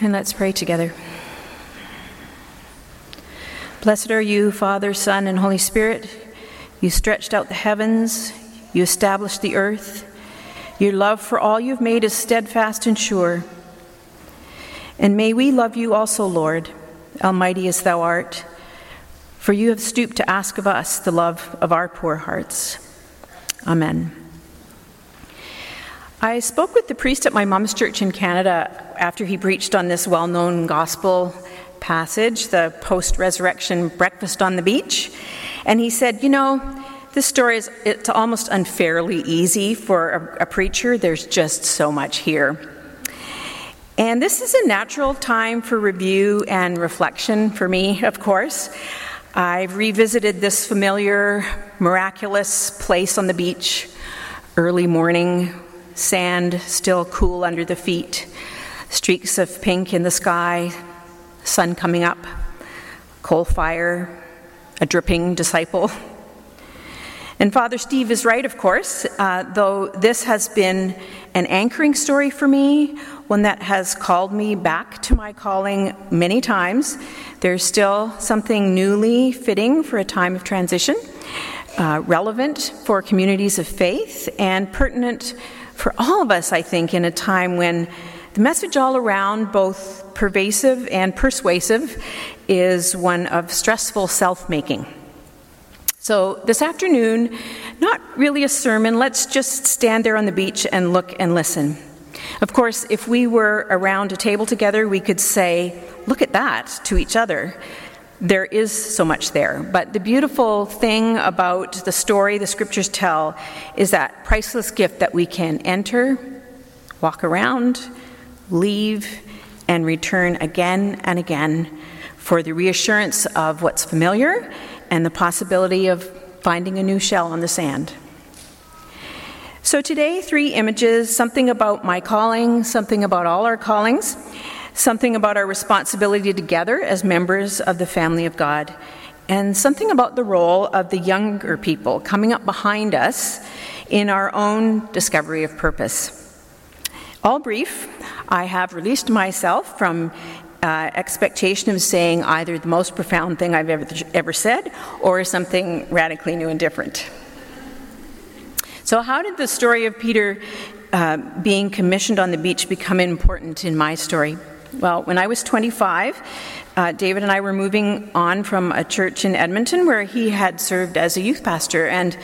And let's pray together. Blessed are you, Father, Son, and Holy Spirit. You stretched out the heavens, you established the earth. Your love for all you've made is steadfast and sure. And may we love you also, Lord, almighty as thou art, for you have stooped to ask of us the love of our poor hearts. Amen. I spoke with the priest at my mom's church in Canada after he preached on this well known gospel passage, the post resurrection breakfast on the beach. And he said, You know, this story is it's almost unfairly easy for a, a preacher. There's just so much here. And this is a natural time for review and reflection for me, of course. I've revisited this familiar, miraculous place on the beach, early morning, sand still cool under the feet, streaks of pink in the sky, sun coming up, coal fire, a dripping disciple. And Father Steve is right, of course, uh, though this has been an anchoring story for me, one that has called me back to my calling many times. There's still something newly fitting for a time of transition, uh, relevant for communities of faith, and pertinent for all of us, I think, in a time when the message all around, both pervasive and persuasive, is one of stressful self making. So, this afternoon, not really a sermon, let's just stand there on the beach and look and listen. Of course, if we were around a table together, we could say, Look at that to each other there is so much there. But the beautiful thing about the story the scriptures tell is that priceless gift that we can enter, walk around, leave, and return again and again for the reassurance of what's familiar and the possibility of finding a new shell on the sand. So, today, three images something about my calling, something about all our callings something about our responsibility together as members of the family of God, and something about the role of the younger people coming up behind us in our own discovery of purpose. All brief, I have released myself from uh, expectation of saying either the most profound thing I've ever, ever said or something radically new and different. So, how did the story of Peter uh, being commissioned on the beach become important in my story? Well, when I was 25, uh, David and I were moving on from a church in Edmonton where he had served as a youth pastor. And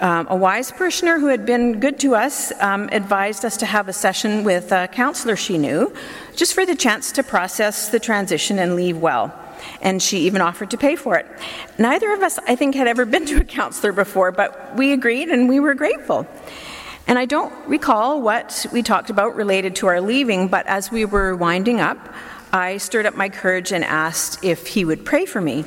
um, a wise parishioner who had been good to us um, advised us to have a session with a counselor she knew, just for the chance to process the transition and leave well. And she even offered to pay for it. Neither of us, I think, had ever been to a counselor before, but we agreed and we were grateful. And I don't recall what we talked about related to our leaving, but as we were winding up, I stirred up my courage and asked if he would pray for me.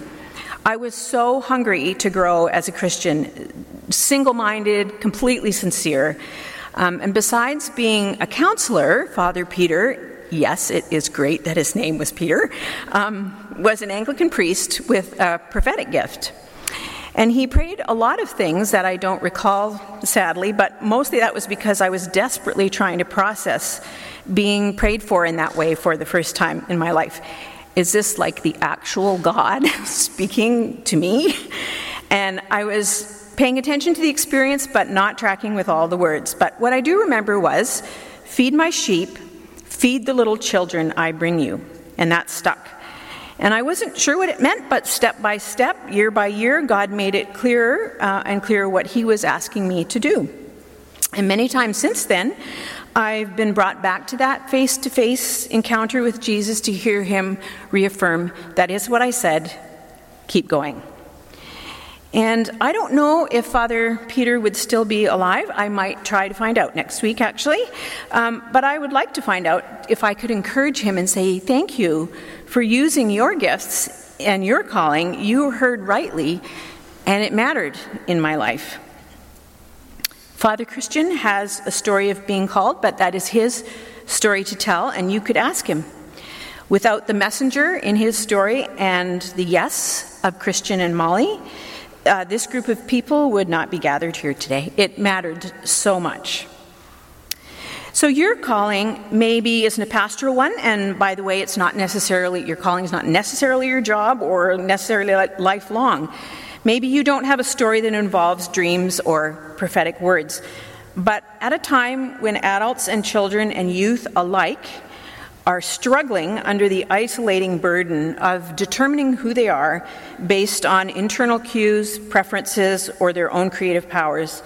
I was so hungry to grow as a Christian, single minded, completely sincere. Um, and besides being a counselor, Father Peter, yes, it is great that his name was Peter, um, was an Anglican priest with a prophetic gift. And he prayed a lot of things that I don't recall, sadly, but mostly that was because I was desperately trying to process being prayed for in that way for the first time in my life. Is this like the actual God speaking to me? And I was paying attention to the experience, but not tracking with all the words. But what I do remember was feed my sheep, feed the little children I bring you. And that stuck. And I wasn't sure what it meant, but step by step, year by year, God made it clearer uh, and clearer what He was asking me to do. And many times since then, I've been brought back to that face to face encounter with Jesus to hear Him reaffirm that is what I said, keep going. And I don't know if Father Peter would still be alive. I might try to find out next week, actually. Um, but I would like to find out if I could encourage him and say, Thank you for using your gifts and your calling. You heard rightly, and it mattered in my life. Father Christian has a story of being called, but that is his story to tell, and you could ask him. Without the messenger in his story and the yes of Christian and Molly, uh, this group of people would not be gathered here today. It mattered so much. So your calling maybe isn't a pastoral one, and by the way, it's not necessarily your calling is not necessarily your job or necessarily lifelong. Maybe you don't have a story that involves dreams or prophetic words. But at a time when adults and children and youth alike are struggling under the isolating burden of determining who they are based on internal cues, preferences, or their own creative powers,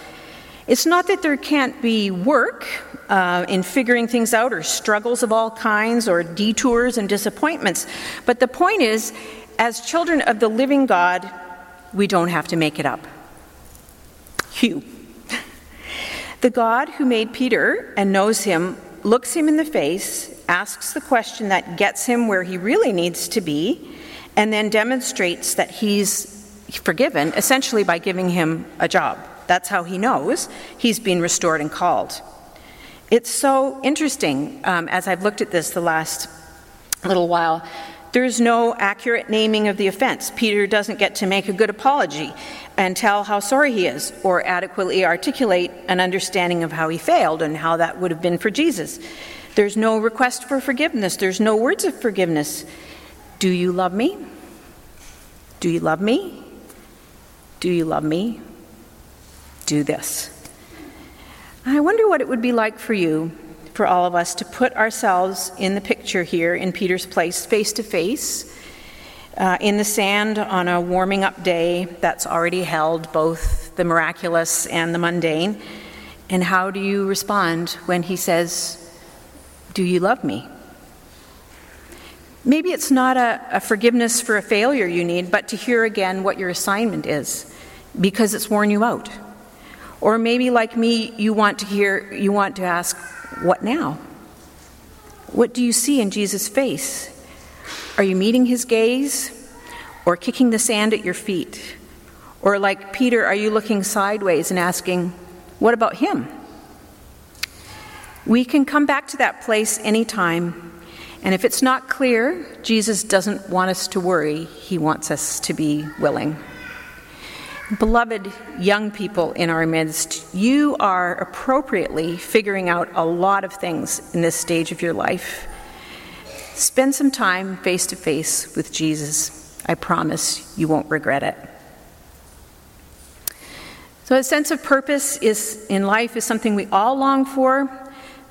it's not that there can't be work uh, in figuring things out, or struggles of all kinds, or detours and disappointments. But the point is, as children of the living God, we don't have to make it up. Hugh. The God who made Peter and knows him looks him in the face, asks the question that gets him where he really needs to be, and then demonstrates that he's forgiven, essentially by giving him a job. That's how he knows he's been restored and called. It's so interesting um, as I've looked at this the last little while. There's no accurate naming of the offense. Peter doesn't get to make a good apology and tell how sorry he is or adequately articulate an understanding of how he failed and how that would have been for Jesus. There's no request for forgiveness, there's no words of forgiveness. Do you love me? Do you love me? Do you love me? Do this. I wonder what it would be like for you, for all of us, to put ourselves in the picture here in Peter's place, face to face, in the sand on a warming up day that's already held both the miraculous and the mundane. And how do you respond when he says, Do you love me? Maybe it's not a, a forgiveness for a failure you need, but to hear again what your assignment is, because it's worn you out. Or maybe, like me, you want to hear, you want to ask, What now? What do you see in Jesus' face? Are you meeting his gaze or kicking the sand at your feet? Or, like Peter, are you looking sideways and asking, What about him? We can come back to that place anytime. And if it's not clear, Jesus doesn't want us to worry, he wants us to be willing. Beloved young people in our midst, you are appropriately figuring out a lot of things in this stage of your life. Spend some time face to face with Jesus. I promise you won't regret it. So, a sense of purpose is, in life is something we all long for.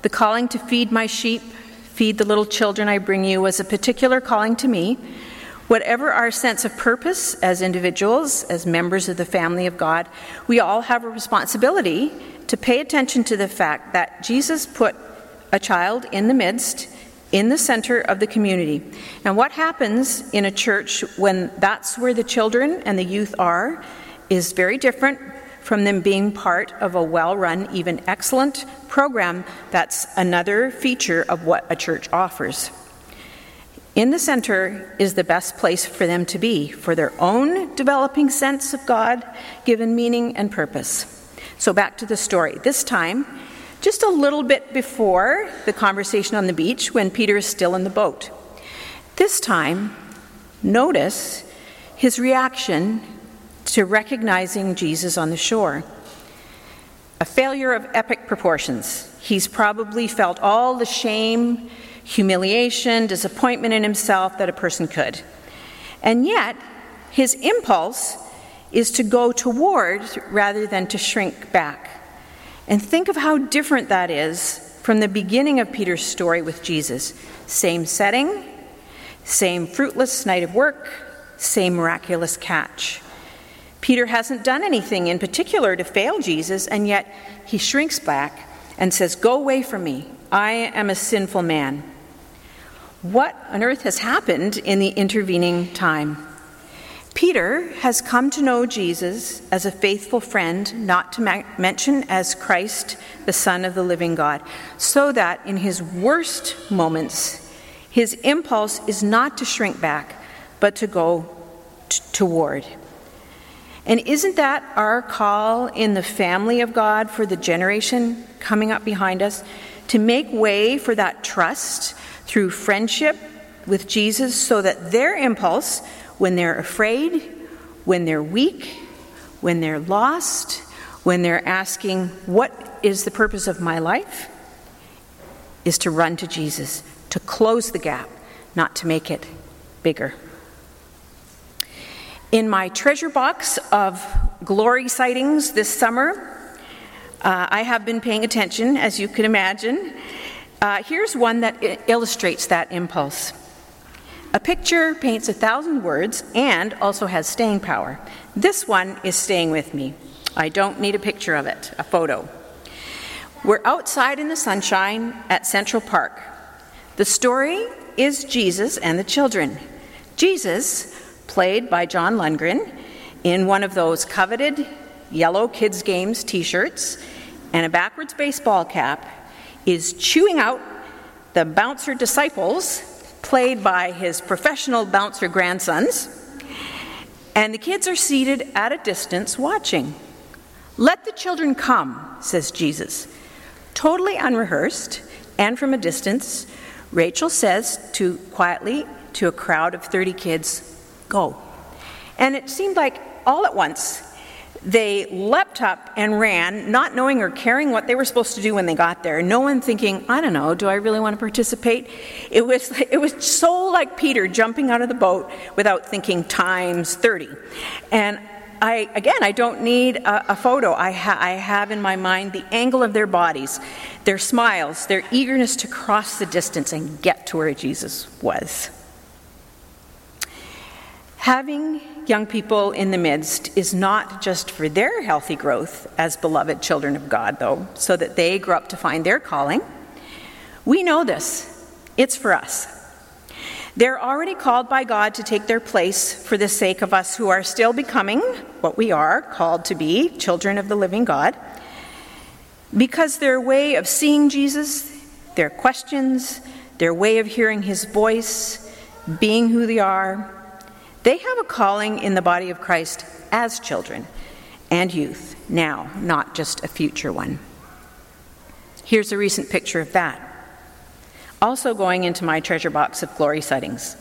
The calling to feed my sheep, feed the little children I bring you, was a particular calling to me. Whatever our sense of purpose as individuals, as members of the family of God, we all have a responsibility to pay attention to the fact that Jesus put a child in the midst, in the center of the community. And what happens in a church when that's where the children and the youth are is very different from them being part of a well run, even excellent program that's another feature of what a church offers. In the center is the best place for them to be, for their own developing sense of God, given meaning and purpose. So back to the story. This time, just a little bit before the conversation on the beach when Peter is still in the boat. This time, notice his reaction to recognizing Jesus on the shore. A failure of epic proportions. He's probably felt all the shame humiliation, disappointment in himself that a person could. And yet, his impulse is to go toward rather than to shrink back. And think of how different that is from the beginning of Peter's story with Jesus. Same setting, same fruitless night of work, same miraculous catch. Peter hasn't done anything in particular to fail Jesus, and yet he shrinks back and says, Go away from me. I am a sinful man. What on earth has happened in the intervening time? Peter has come to know Jesus as a faithful friend, not to ma- mention as Christ, the Son of the living God, so that in his worst moments, his impulse is not to shrink back, but to go t- toward. And isn't that our call in the family of God for the generation coming up behind us? To make way for that trust through friendship with Jesus so that their impulse, when they're afraid, when they're weak, when they're lost, when they're asking, What is the purpose of my life? is to run to Jesus, to close the gap, not to make it bigger. In my treasure box of glory sightings this summer, uh, I have been paying attention, as you can imagine. Uh, here's one that illustrates that impulse. A picture paints a thousand words and also has staying power. This one is staying with me. I don't need a picture of it, a photo. We're outside in the sunshine at Central Park. The story is Jesus and the children. Jesus, played by John Lundgren, in one of those coveted yellow kids' games t shirts and a backwards baseball cap, is chewing out the bouncer disciples, played by his professional bouncer grandsons, and the kids are seated at a distance watching. Let the children come, says Jesus. Totally unrehearsed and from a distance, Rachel says to quietly to a crowd of 30 kids, Go. And it seemed like all at once they leapt up and ran, not knowing or caring what they were supposed to do when they got there. No one thinking, I don't know, do I really want to participate? It was, it was so like Peter jumping out of the boat without thinking times 30. And I, again, I don't need a, a photo. I, ha- I have in my mind the angle of their bodies, their smiles, their eagerness to cross the distance and get to where Jesus was. Having young people in the midst is not just for their healthy growth as beloved children of God, though, so that they grow up to find their calling. We know this, it's for us. They're already called by God to take their place for the sake of us who are still becoming what we are called to be, children of the living God. Because their way of seeing Jesus, their questions, their way of hearing his voice, being who they are, they have a calling in the body of Christ as children and youth, now, not just a future one. Here's a recent picture of that also going into my treasure box of glory sightings.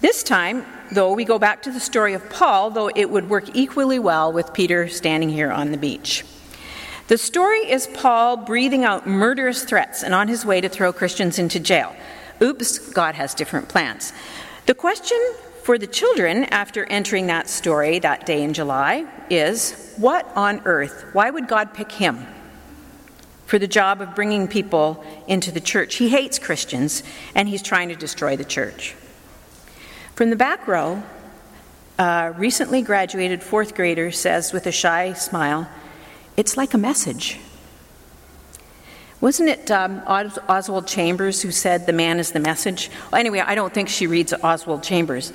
This time, though, we go back to the story of Paul, though it would work equally well with Peter standing here on the beach. The story is Paul breathing out murderous threats and on his way to throw Christians into jail. Oops, God has different plans. The question for the children after entering that story that day in July is what on earth? Why would God pick him? for the job of bringing people into the church. He hates Christians and he's trying to destroy the church. From the back row, a recently graduated fourth grader says with a shy smile, It's like a message. Wasn't it um, Os- Oswald Chambers who said, The man is the message? Well, anyway, I don't think she reads Oswald Chambers.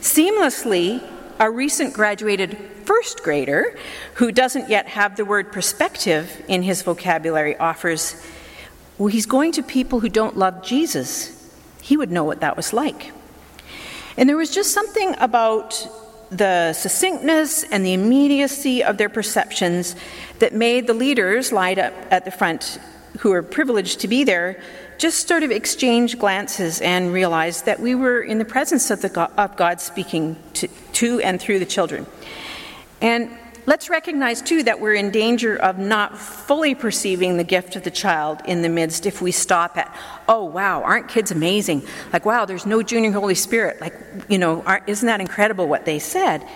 Seamlessly, a recent graduated first grader who doesn't yet have the word perspective in his vocabulary offers well, he's going to people who don't love Jesus. He would know what that was like. And there was just something about the succinctness and the immediacy of their perceptions that made the leaders lined up at the front, who were privileged to be there, just sort of exchange glances and realize that we were in the presence of, the God, of God speaking to, to and through the children. And let's recognize, too, that we're in danger of not fully perceiving the gift of the child in the midst if we stop at, oh, wow, aren't kids amazing? Like, wow, there's no junior Holy Spirit. Like, you know, isn't that incredible what they said?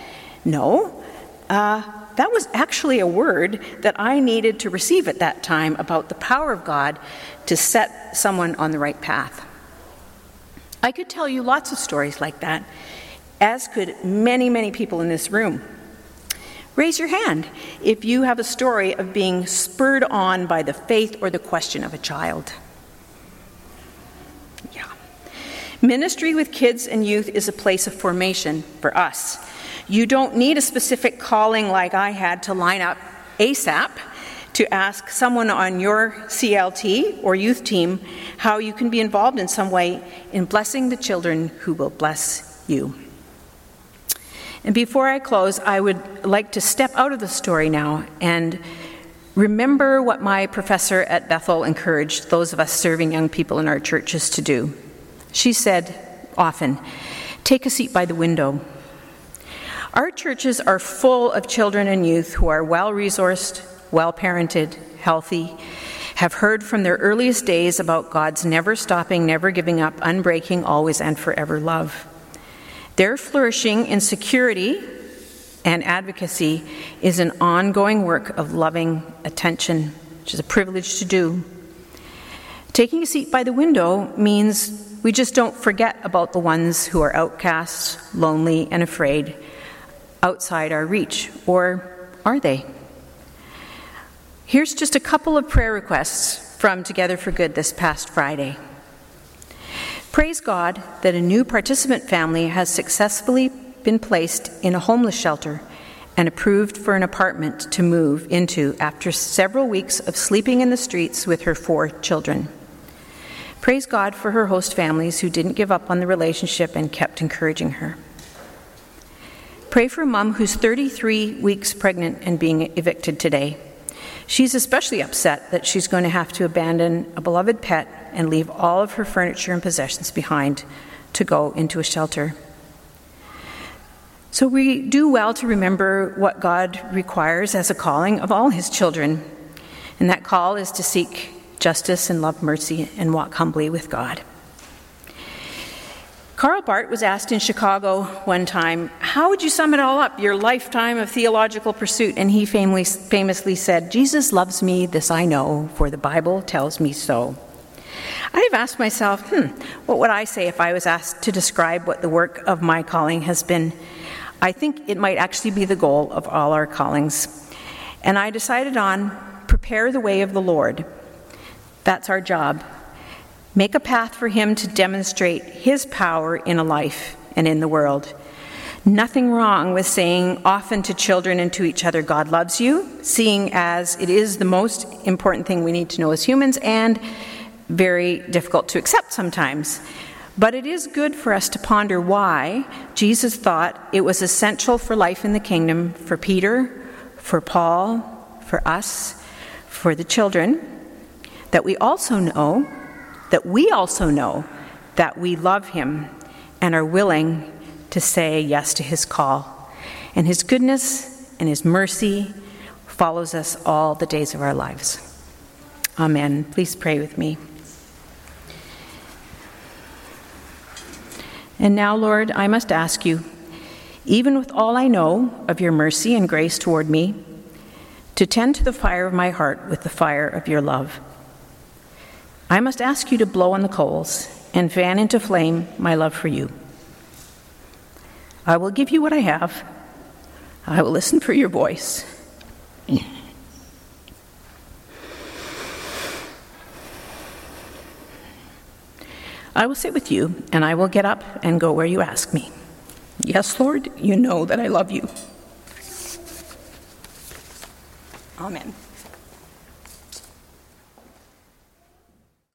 No. Uh, that was actually a word that I needed to receive at that time about the power of God to set someone on the right path. I could tell you lots of stories like that, as could many, many people in this room. Raise your hand if you have a story of being spurred on by the faith or the question of a child. Yeah. Ministry with kids and youth is a place of formation for us. You don't need a specific calling like I had to line up ASAP to ask someone on your CLT or youth team how you can be involved in some way in blessing the children who will bless you. And before I close, I would like to step out of the story now and remember what my professor at Bethel encouraged those of us serving young people in our churches to do. She said often, Take a seat by the window. Our churches are full of children and youth who are well resourced, well parented, healthy, have heard from their earliest days about God's never stopping, never giving up, unbreaking, always and forever love. Their flourishing in security and advocacy is an ongoing work of loving attention, which is a privilege to do. Taking a seat by the window means we just don't forget about the ones who are outcasts, lonely, and afraid, outside our reach. Or are they? Here's just a couple of prayer requests from Together for Good this past Friday. Praise God that a new participant family has successfully been placed in a homeless shelter and approved for an apartment to move into after several weeks of sleeping in the streets with her four children. Praise God for her host families who didn't give up on the relationship and kept encouraging her. Pray for a mom who's 33 weeks pregnant and being evicted today. She's especially upset that she's going to have to abandon a beloved pet and leave all of her furniture and possessions behind to go into a shelter. So we do well to remember what God requires as a calling of all his children. And that call is to seek justice and love mercy and walk humbly with God. Karl Barth was asked in Chicago one time, How would you sum it all up, your lifetime of theological pursuit? And he famously said, Jesus loves me, this I know, for the Bible tells me so. I've asked myself, hmm, what would I say if I was asked to describe what the work of my calling has been? I think it might actually be the goal of all our callings. And I decided on prepare the way of the Lord. That's our job Make a path for him to demonstrate his power in a life and in the world. Nothing wrong with saying often to children and to each other, God loves you, seeing as it is the most important thing we need to know as humans and very difficult to accept sometimes. But it is good for us to ponder why Jesus thought it was essential for life in the kingdom for Peter, for Paul, for us, for the children, that we also know that we also know that we love him and are willing to say yes to his call. And his goodness and his mercy follows us all the days of our lives. Amen. Please pray with me. And now, Lord, I must ask you, even with all I know of your mercy and grace toward me, to tend to the fire of my heart with the fire of your love. I must ask you to blow on the coals and fan into flame my love for you. I will give you what I have. I will listen for your voice. I will sit with you, and I will get up and go where you ask me. Yes, Lord, you know that I love you. Amen.